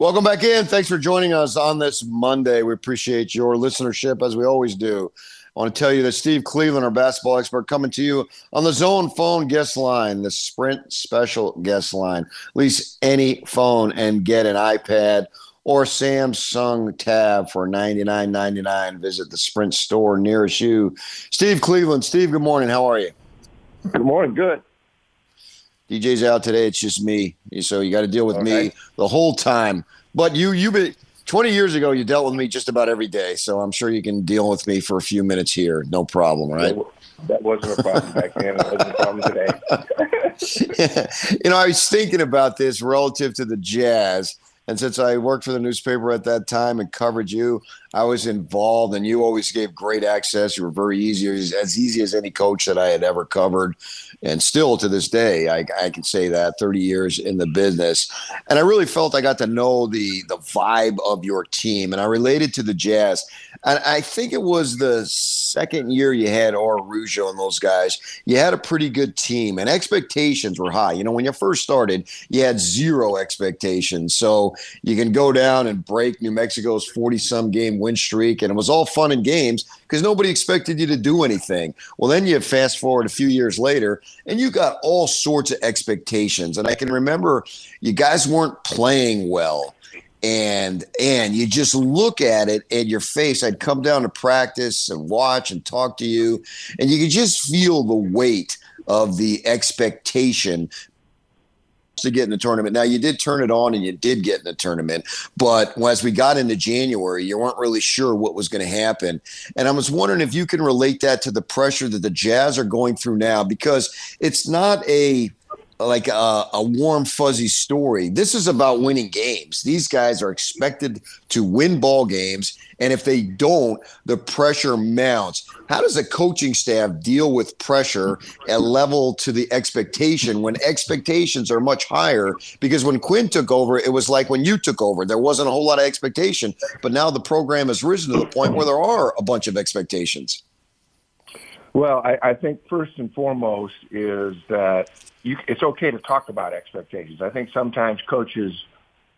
Welcome back in. Thanks for joining us on this Monday. We appreciate your listenership as we always do. I want to tell you that Steve Cleveland, our basketball expert, coming to you on the Zone Phone guest line, the Sprint Special guest line. Lease any phone and get an iPad or Samsung Tab for $99.99. Visit the Sprint store nearest you. Steve Cleveland. Steve, good morning. How are you? Good morning. Good. DJ's out today. It's just me. So you got to deal with me the whole time. But you, you been 20 years ago, you dealt with me just about every day. So I'm sure you can deal with me for a few minutes here. No problem, right? That wasn't a problem back then. It wasn't a problem today. you know, I was thinking about this relative to the Jazz. And since I worked for the newspaper at that time and covered you, I was involved, and you always gave great access. You were very easy, as easy as any coach that I had ever covered, and still to this day, I, I can say that. Thirty years in the business, and I really felt I got to know the the vibe of your team, and I related to the Jazz. And I think it was the second year you had Araujo and those guys. You had a pretty good team, and expectations were high. You know, when you first started, you had zero expectations, so you can go down and break New Mexico's forty some game win streak, and it was all fun and games because nobody expected you to do anything. Well, then you fast forward a few years later, and you got all sorts of expectations. And I can remember you guys weren't playing well and and you just look at it and your face i'd come down to practice and watch and talk to you and you could just feel the weight of the expectation to get in the tournament. Now you did turn it on and you did get in the tournament, but as we got into January, you weren't really sure what was going to happen. And I was wondering if you can relate that to the pressure that the Jazz are going through now, because it's not a like a, a, warm fuzzy story. This is about winning games. These guys are expected to win ball games, and if they don't, the pressure mounts. How does a coaching staff deal with pressure at level to the expectation when expectations are much higher? Because when Quin took over, it was like when you took over, there wasn't a whole lot of expectation, but now the program has risen to the point where there are a bunch of expectations. Well, I, I think first and foremost is that you, it's okay to talk about expectations. I think sometimes coaches,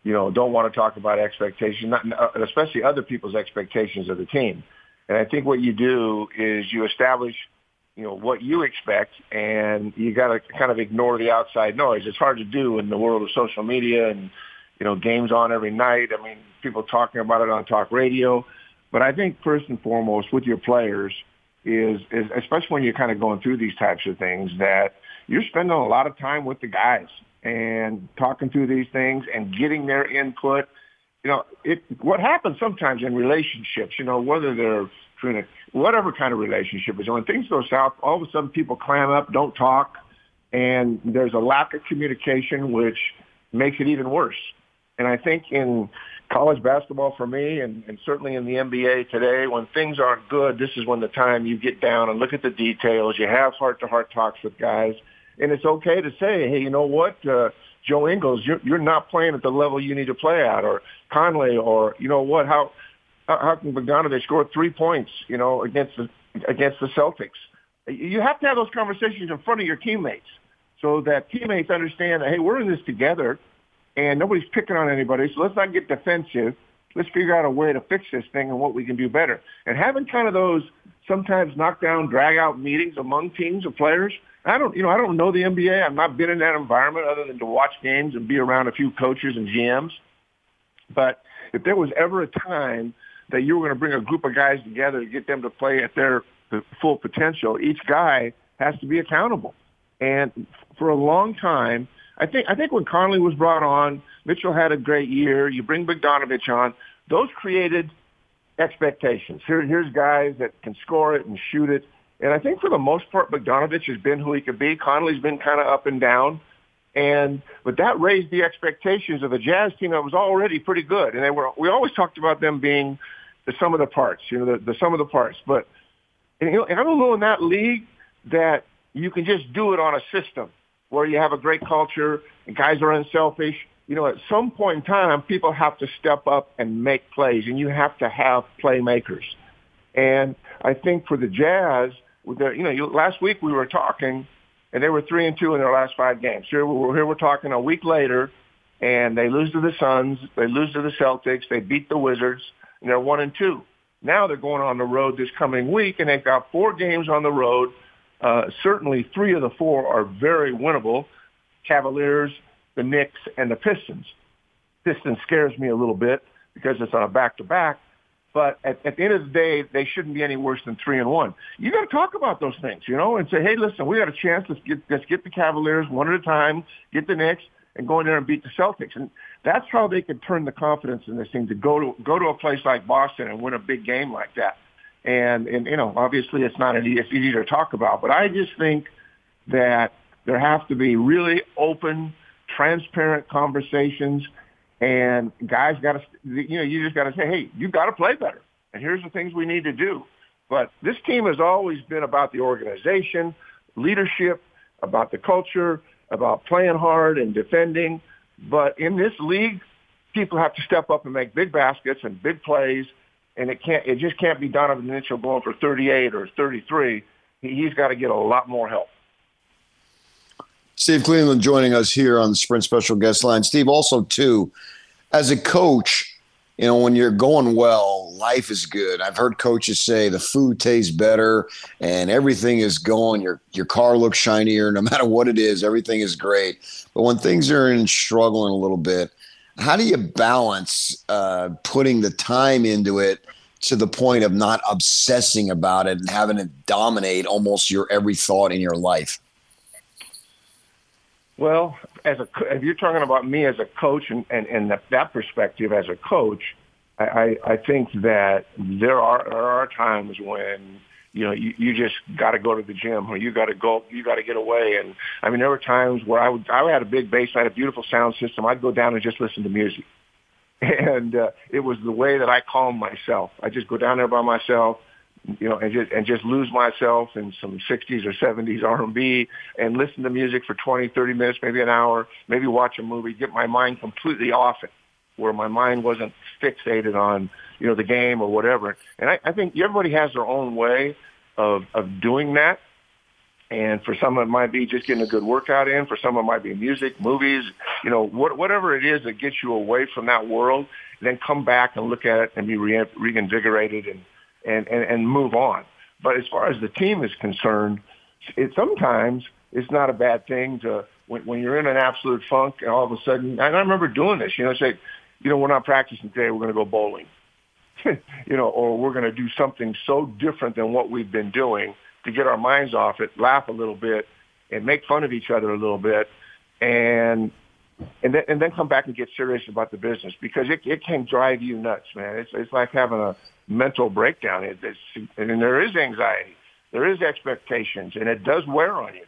you know, don't want to talk about expectations, not, especially other people's expectations of the team. And I think what you do is you establish, you know, what you expect, and you got to kind of ignore the outside noise. It's hard to do in the world of social media and, you know, games on every night. I mean, people talking about it on talk radio. But I think first and foremost with your players is, is especially when you're kind of going through these types of things that you're spending a lot of time with the guys and talking through these things and getting their input. You know, it what happens sometimes in relationships, you know, whether they're trying to whatever kind of relationship is when things go south, all of a sudden people clam up, don't talk, and there's a lack of communication which makes it even worse. And I think in college basketball for me and, and certainly in the NBA today, when things aren't good, this is when the time you get down and look at the details. You have heart to heart talks with guys and it's okay to say, hey, you know what, uh, Joe Ingles, you're, you're not playing at the level you need to play at, or Conley, or you know what, how how can Bogdanovich score three points, you know, against the against the Celtics? You have to have those conversations in front of your teammates so that teammates understand that hey, we're in this together, and nobody's picking on anybody. So let's not get defensive. Let's figure out a way to fix this thing and what we can do better. And having kind of those sometimes knockdown, drag out meetings among teams of players I don't, you know, I don't know the NBA. I've not been in that environment other than to watch games and be around a few coaches and GMs. But if there was ever a time that you were going to bring a group of guys together to get them to play at their full potential, each guy has to be accountable. And for a long time, I think I think when Conley was brought on, Mitchell had a great year. You bring Bogdanovich on; those created expectations. Here, here's guys that can score it and shoot it and I think for the most part, Bogdanovich has been who he could be. Conley's been kind of up and down. And but that raised the expectations of the Jazz team that was already pretty good. And they were we always talked about them being the sum of the parts, you know, the, the sum of the parts. But and, you know, and I don't know in that league that you can just do it on a system where you have a great culture and guys are unselfish. You know, at some point in time, people have to step up and make plays, and you have to have playmakers. And I think for the Jazz, you know, last week we were talking, and they were three and two in their last five games. Here we're, here we're talking a week later, and they lose to the Suns, they lose to the Celtics, they beat the Wizards, and they're one and two. Now they're going on the road this coming week, and they've got four games on the road. Uh, certainly, three of the four are very winnable: Cavaliers, the Knicks, and the Pistons. Pistons scares me a little bit because it's on a back-to-back. But at, at the end of the day, they shouldn't be any worse than three and one. You got to talk about those things, you know, and say, hey, listen, we got a chance. Let's get let's get the Cavaliers one at a time, get the Knicks, and go in there and beat the Celtics. And that's how they could turn the confidence in this thing to go to go to a place like Boston and win a big game like that. And and you know, obviously, it's not an easy, it's easy to talk about, but I just think that there have to be really open, transparent conversations and guys got to, you know, you just got to say, hey, you got to play better. And here's the things we need to do. But this team has always been about the organization, leadership, about the culture, about playing hard and defending. But in this league, people have to step up and make big baskets and big plays. And it can't, it just can't be Donovan Mitchell going for 38 or 33. He's got to get a lot more help. Steve Cleveland joining us here on the Sprint Special Guest Line. Steve, also too, as a coach, you know, when you're going well, life is good. I've heard coaches say the food tastes better and everything is going. Your your car looks shinier, no matter what it is. Everything is great. But when things are in struggling a little bit, how do you balance uh, putting the time into it to the point of not obsessing about it and having it dominate almost your every thought in your life? Well, as a if you're talking about me as a coach and and, and that, that perspective as a coach, I, I, I think that there are there are times when you know you, you just got to go to the gym or you got to go you got to get away. And I mean there were times where I would I had a big bass I had a beautiful sound system I'd go down and just listen to music. And uh, it was the way that I calmed myself. I just go down there by myself you know, and just and just lose myself in some 60s or 70s R&B and listen to music for 20, 30 minutes, maybe an hour, maybe watch a movie, get my mind completely off it, where my mind wasn't fixated on you know the game or whatever. And I, I think everybody has their own way of of doing that. And for some, it might be just getting a good workout in. For some, it might be music, movies, you know, what, whatever it is that gets you away from that world. Then come back and look at it and be re- reinvigorated and and, and, and move on. But as far as the team is concerned, it sometimes it's not a bad thing to when, when you're in an absolute funk and all of a sudden. And I remember doing this. You know, say, you know, we're not practicing today. We're going to go bowling. you know, or we're going to do something so different than what we've been doing to get our minds off it, laugh a little bit, and make fun of each other a little bit, and and then and then come back and get serious about the business because it it can drive you nuts, man. It's it's like having a mental breakdown. It, it's, and there is anxiety, there is expectations, and it does wear on you.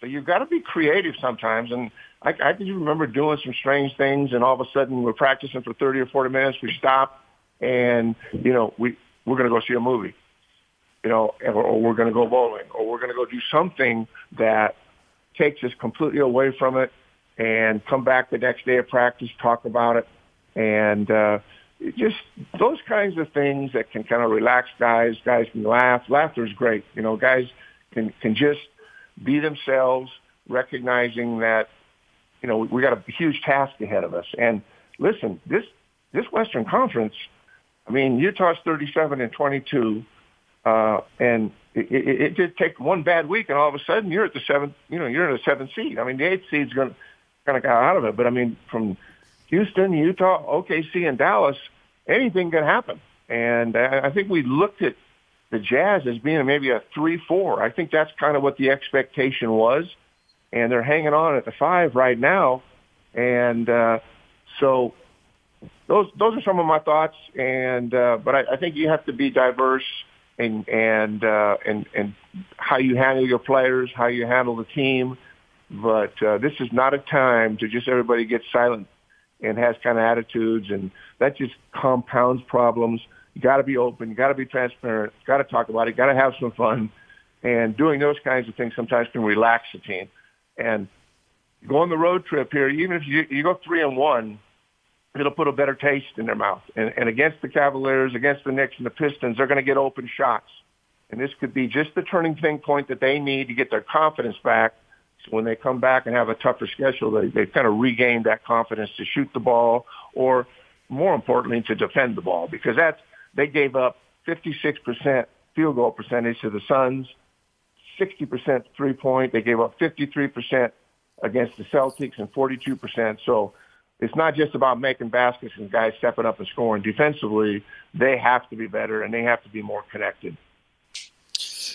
So you've got to be creative sometimes. And I, I can remember doing some strange things, and all of a sudden we're practicing for 30 or 40 minutes. We stop, and you know we we're going to go see a movie, you know, or, or we're going to go bowling, or we're going to go do something that takes us completely away from it, and come back the next day of practice, talk about it, and uh, just those kinds of things that can kind of relax guys. Guys can laugh. Laughter is great. You know, guys can can just be themselves, recognizing that you know we got a huge task ahead of us. And listen, this this Western Conference, I mean, Utah's 37 and 22, uh, and it, it, it did take one bad week, and all of a sudden you're at the seventh. You know, you're in the seventh seed. I mean, the eighth seed's going to kind of got out of it, but I mean, from Houston, Utah, OKC, and Dallas, anything can happen. And I think we looked at the Jazz as being maybe a three-four. I think that's kind of what the expectation was, and they're hanging on at the five right now. And uh, so those those are some of my thoughts. And uh, but I, I think you have to be diverse and and uh, and and how you handle your players, how you handle the team. But uh, this is not a time to just everybody get silent and has kind of attitudes, and that just compounds problems. You got to be open. You got to be transparent. Got to talk about it. Got to have some fun, and doing those kinds of things sometimes can relax the team. And go on the road trip here, even if you, you go three and one, it'll put a better taste in their mouth. And, and against the Cavaliers, against the Knicks and the Pistons, they're going to get open shots. And this could be just the turning thing point that they need to get their confidence back So when they come back and have a tougher schedule, they, they kind of regain that confidence to shoot the ball or more importantly to defend the ball because that's, they gave up 56% field goal percentage to the Suns, 60% three point. They gave up 53% against the Celtics and 42%. So it's not just about making baskets and guys stepping up and scoring. Defensively, they have to be better and they have to be more connected.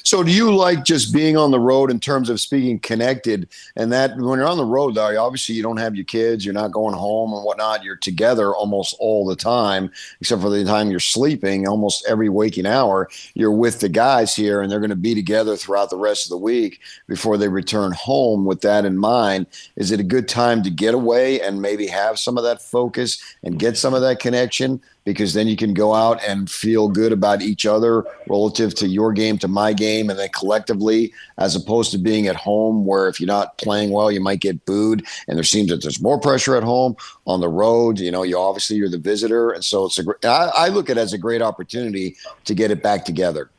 So, do you like just being on the road in terms of speaking connected? And that when you're on the road, though, obviously you don't have your kids, you're not going home and whatnot. You're together almost all the time, except for the time you're sleeping. Almost every waking hour, you're with the guys here, and they're going to be together throughout the rest of the week before they return home. With that in mind, is it a good time to get away and maybe have some of that focus and get some of that connection? Because then you can go out and feel good about each other relative to your game to my game and then collectively as opposed to being at home where if you're not playing well you might get booed and there seems that there's more pressure at home on the road. You know you obviously you're the visitor. And so it's a I, I look at it as a great opportunity to get it back together.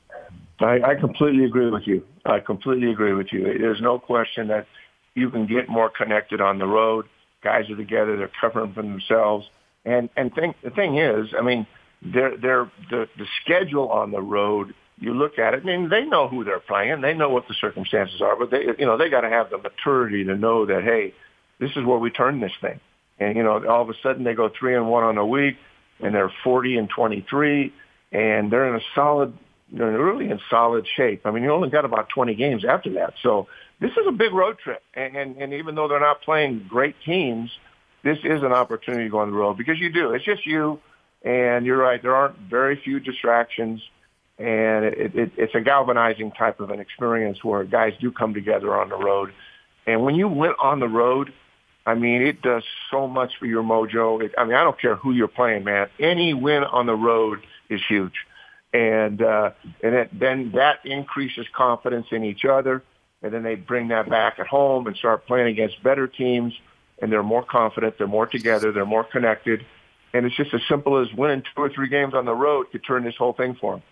I, I completely agree with you. I completely agree with you. There's no question that you can get more connected on the road. Guys are together. They're covering for themselves and and thing, the thing is, I mean, they're, they're, the the schedule on the road. You look at it, I mean, they know who they're playing. They know what the circumstances are, but they, you know, they got to have the maturity to know that, hey, this is where we turn this thing. And you know, all of a sudden they go three and one on a week, and they're forty and twenty three, and they're in a solid, they're really in solid shape. I mean, you only got about twenty games after that, so this is a big road trip. And and, and even though they're not playing great teams this is an opportunity to go on the road because you do. It's just you, and you're right. There aren't very few distractions, and it, it, it's a galvanizing type of an experience where guys do come together on the road. And when you went on the road, I mean, it does so much for your mojo. It, I mean, I don't care who you're playing, man. Any win on the road is huge, and uh, and it, then that increases confidence in each other. And then they bring that back at home and start playing against better teams and they're more confident, they're more together, they're more connected. And it's just as simple as winning two or three games on the road could turn this whole thing for them.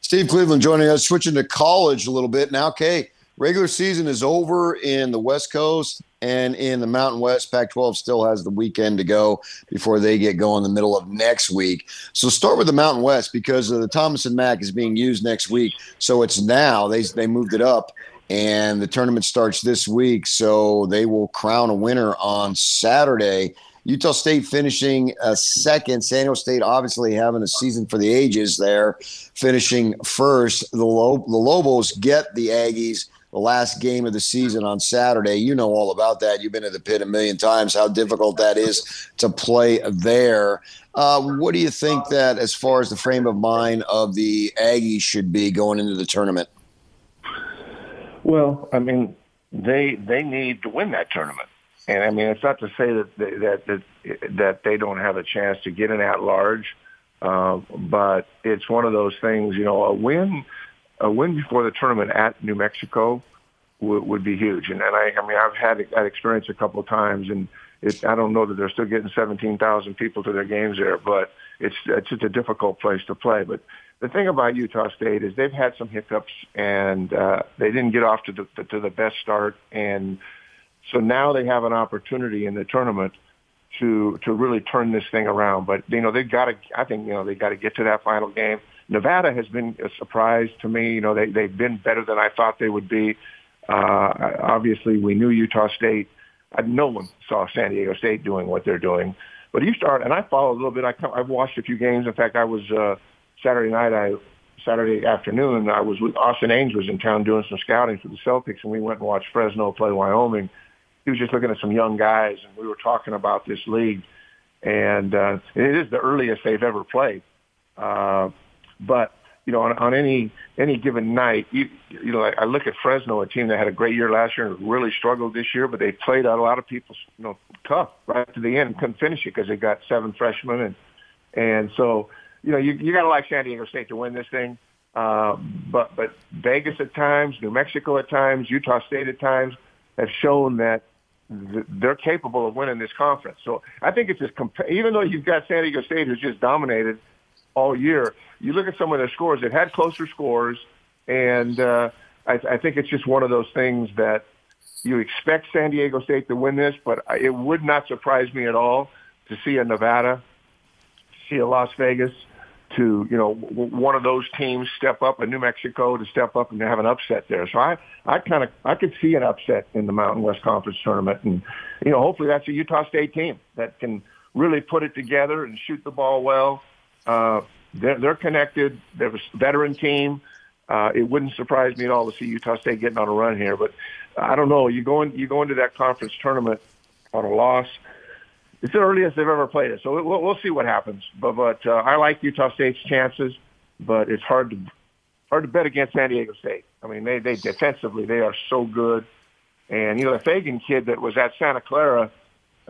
Steve Cleveland joining us, switching to college a little bit now. Okay, regular season is over in the West Coast and in the Mountain West. Pac 12 still has the weekend to go before they get going the middle of next week. So start with the Mountain West because the Thomas and Mack is being used next week. So it's now, they, they moved it up and the tournament starts this week. So they will crown a winner on Saturday. Utah State finishing a second. San Diego State obviously having a season for the ages there, finishing first. The, Lo- the Lobos get the Aggies the last game of the season on Saturday. You know all about that. You've been to the pit a million times, how difficult that is to play there. Uh, what do you think that, as far as the frame of mind of the Aggies, should be going into the tournament? Well, I mean, they they need to win that tournament, and I mean, it's not to say that they, that that that they don't have a chance to get an at large, uh, but it's one of those things. You know, a win a win before the tournament at New Mexico would, would be huge, and, and I I mean, I've had that experience a couple of times, and it, I don't know that they're still getting seventeen thousand people to their games there, but it's it's just a difficult place to play, but the thing about Utah State is they've had some hiccups and uh, they didn't get off to the to the best start, and so now they have an opportunity in the tournament to to really turn this thing around. But you know they've got to. I think you know they got to get to that final game. Nevada has been a surprise to me. You know they they've been better than I thought they would be. Uh, obviously, we knew Utah State. Uh, no one saw San Diego State doing what they're doing. But you start, and I follow a little bit. I I've watched a few games. In fact, I was uh, Saturday night, I Saturday afternoon, I was with Austin Ainge was in town doing some scouting for the Celtics, and we went and watched Fresno play Wyoming. He was just looking at some young guys, and we were talking about this league, and uh, it is the earliest they've ever played. Uh, but you know, on, on any any given night, you you know, I, I look at Fresno, a team that had a great year last year and really struggled this year, but they played out a lot of people, you know, tough right to the end couldn't finish it because they got seven freshmen and and so you know, you, you got to like San Diego State to win this thing. Uh, but but Vegas at times, New Mexico at times, Utah State at times have shown that th- they're capable of winning this conference. So I think it's just comp- even though you've got San Diego State who's just dominated all year, you look at some of their scores; they've had closer scores, and uh, I, I think it's just one of those things that You expect San Diego State to win this, but it would not surprise me at all to see a Nevada, see a Las Vegas, to you know one of those teams step up, a New Mexico to step up and to have an upset there. So I I kind of I could see an upset in the Mountain West Conference tournament, and you know hopefully that's a Utah State team that can really put it together and shoot the ball well. Uh, they're, they're connected. They're a veteran team. Uh, it wouldn't surprise me at all to see Utah State getting on a run here, but I don't know. You go in, you go into that conference tournament on a loss. It's the earliest they've ever played it, so we'll, we'll see what happens. But but uh, I like Utah State's chances, but it's hard to hard to bet against San Diego State. I mean, they they defensively they are so good, and you know the Fagan kid that was at Santa Clara,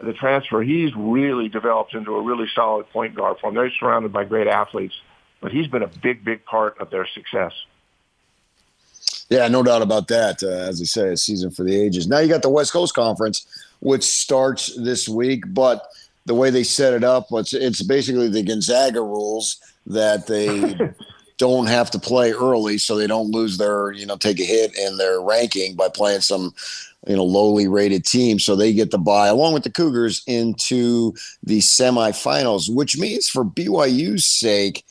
the transfer, he's really developed into a really solid point guard for them. They're surrounded by great athletes, but he's been a big big part of their success. Yeah, no doubt about that. Uh, as I say, a season for the ages. Now you got the West Coast Conference, which starts this week, but the way they set it up, it's, it's basically the Gonzaga rules that they don't have to play early, so they don't lose their, you know, take a hit in their ranking by playing some, you know, lowly rated team. So they get the buy along with the Cougars into the semifinals, which means for BYU's sake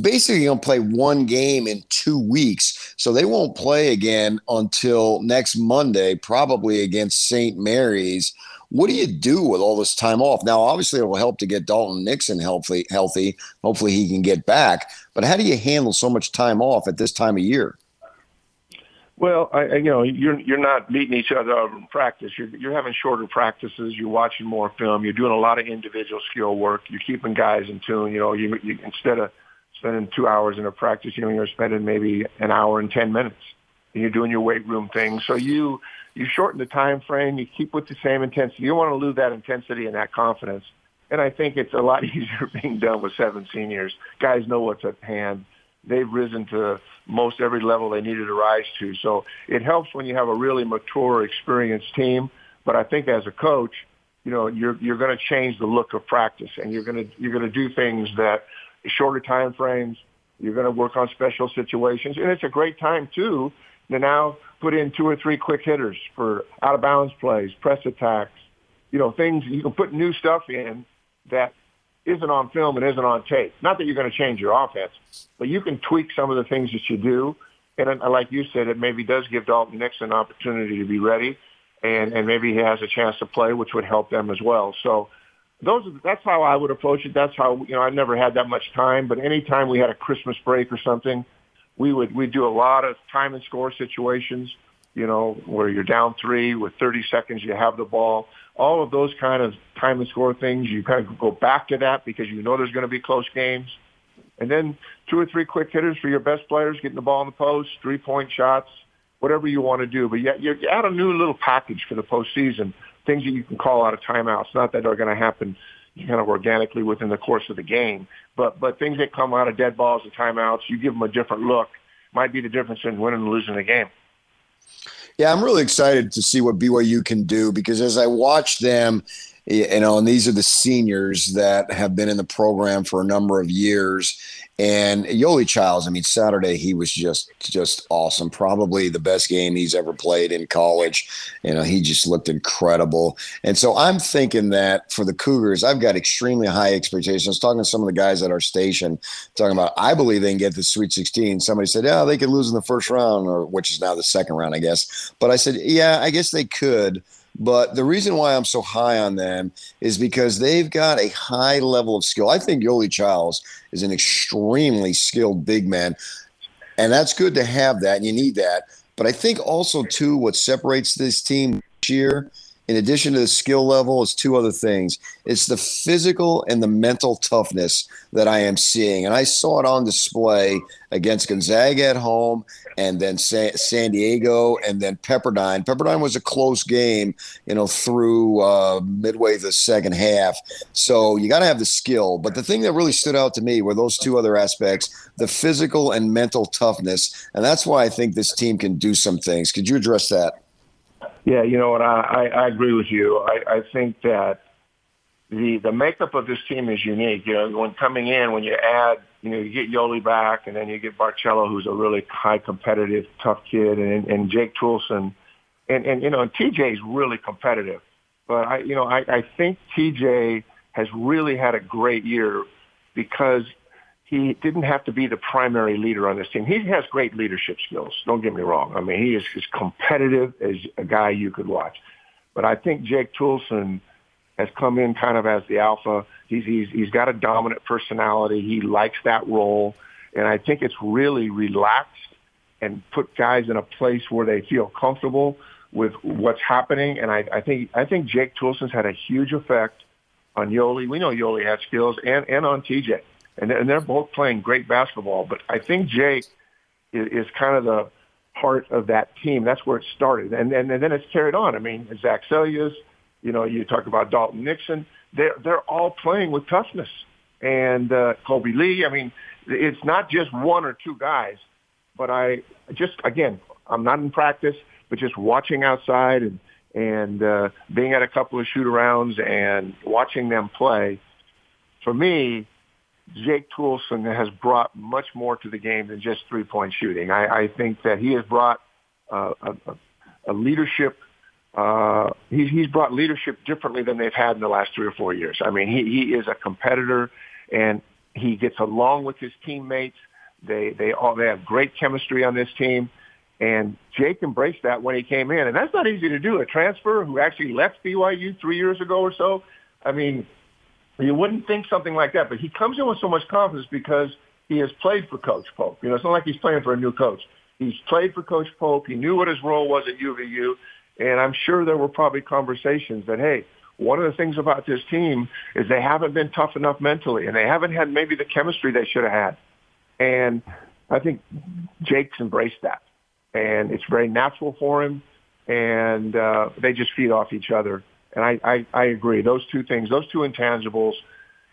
basically going to play one game in two weeks. So they won't play again until next Monday, probably against St. Mary's. What do you do with all this time off? Now, obviously, it will help to get Dalton Nixon healthy. Healthy. Hopefully, he can get back. But how do you handle so much time off at this time of year? Well, I, you know, you're you're not meeting each other up in practice. You're you're having shorter practices. You're watching more film. You're doing a lot of individual skill work. You're keeping guys in tune. You know, you, you instead of spending two hours in a practice, you know, you're spending maybe an hour and 10 minutes. And you're doing your weight room thing. So you, you shorten the time frame. You keep with the same intensity. You want to lose that intensity and that confidence. And I think it's a lot easier being done with seven seniors. Guys know what's at hand. They've risen to most every level they needed to rise to. So it helps when you have a really mature, experienced team. But I think as a coach, you know, you're you're going to change the look of practice, and you're going to you're going to do things that shorter time frames. You're going to work on special situations, and it's a great time too to now put in two or three quick hitters for out of bounds plays, press attacks, you know, things you can put new stuff in that isn't on film and isn't on tape. Not that you're going to change your offense, but you can tweak some of the things that you do. And like you said, it maybe does give Dalton Nixon an opportunity to be ready, and and maybe he has a chance to play, which would help them as well. So those that's how I would approach it. That's how you know I never had that much time, but anytime we had a Christmas break or something, we would we do a lot of time and score situations. You know where you're down three with 30 seconds, you have the ball. All of those kind of time and score things, you kind of go back to that because you know there's going to be close games. And then two or three quick hitters for your best players, getting the ball in the post, three point shots, whatever you want to do. But yet you add a new little package for the postseason things that you can call out of timeouts. Not that are going to happen kind of organically within the course of the game, but but things that come out of dead balls and timeouts, you give them a different look. Might be the difference in winning and losing a game. Yeah, I'm really excited to see what BYU can do because as I watch them, you know, and these are the seniors that have been in the program for a number of years and Yoeli Childs, I mean, Saturday he was just just awesome. Probably the best game he's ever played in college. You know, he just looked incredible. And so I'm thinking that for the Cougars, I've got extremely high expectations. I was talking to some of the guys at our station, talking about I believe they can get the Sweet 16. Somebody said, "Yeah, they could lose in the first round, or which is now the second round, I guess." But I said, "Yeah, I guess they could." But the reason why I'm so high on them is because they've got a high level of skill. I think Yoeli Childs is an extremely skilled big man. And that's good to have that, and you need that. But I think also, too, what separates this team this year in addition to the skill level, is two other things. It's the physical and the mental toughness that I am seeing. And I saw it on display against Gonzaga at home and then San Diego and then Pepperdine. Pepperdine was a close game, you know, through uh, midway the second half. So you got to have the skill. But the thing that really stood out to me were those two other aspects the physical and mental toughness. And that's why I think this team can do some things. Could you address that? Yeah, you know what? I, I, I agree with you. I, I think that the the makeup of this team is unique. You know, when coming in, when you add, you know, you get Yoeli back, and then you get Barcello, who's a really high competitive, tough kid, and and Jake Toolson, and and you know, and TJ is really competitive. But I, you know, I, I think TJ has really had a great year because he didn't have to be the primary leader on this team. He has great leadership skills. Don't get me wrong. I mean, he is as competitive as a guy you could watch. But I think Jake Toolson has come in kind of as the alpha. He's, he's, he's got a dominant personality. He likes that role. And I think it's really relaxed and put guys in a place where they feel comfortable with what's happening. And I, I think, I think Jake Toolson's had a huge effect on Yoeli. We know Yoeli has skills and, and on TJ. And, and they're both playing great basketball. But I think Jake is, is kind of the heart of that team. That's where it started. And, and, and then it's carried on. I mean, Zac Seljaas, you know, you talk about Dalton Nixon. They're, they're all playing with toughness. And uh, Kolby Lee, I mean, it's not just one or two guys. But I just, again, I'm not in practice, but just watching outside and, and uh, being at a couple of shoot arounds and watching them play, for me, Jake Toolson has brought much more to the game than just three point shooting. I, I think that he has brought uh, a, a leadership. Uh, he's, he's brought leadership differently than they've had in the last three or four years. I mean, he, he is a competitor, and he gets along with his teammates. They they all they have great chemistry on this team. And Jake embraced that when he came in. And that's not easy to do. A transfer who actually left BYU three years ago or so. I mean, you wouldn't think something like that, but he comes in with so much confidence because he has played for Coach Pope. You know, it's not like he's playing for a new coach. He's played for Coach Pope. He knew what his role was at UVU. And I'm sure there were probably conversations that, hey, one of the things about this team is they haven't been tough enough mentally and they haven't had maybe the chemistry they should have had. And I think Jake's embraced that and it's very natural for him, and uh, they just feed off each other. And I, I, I agree. Those two things, those two intangibles.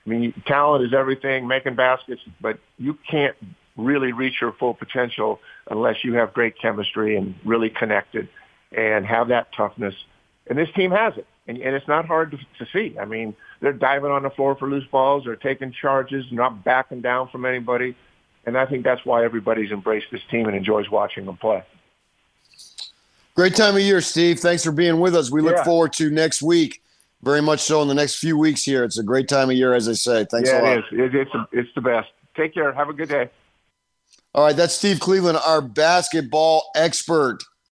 I mean, talent is everything, making baskets, but you can't really reach your full potential unless you have great chemistry and really connected and have that toughness. And this team has it. And, and it's not hard to, to see. I mean, they're diving on the floor for loose balls. They're taking charges, not backing down from anybody. And I think that's why everybody's embraced this team and enjoys watching them play. Great time of year, Steve. Thanks for being with us. We look yeah. forward to next week, very much so in the next few weeks here. It's a great time of year, as I say. Thanks yeah, a lot. It is. It, it's, a, it's the best. Take care. Have a good day. All right, that's Steve Cleveland, our basketball expert.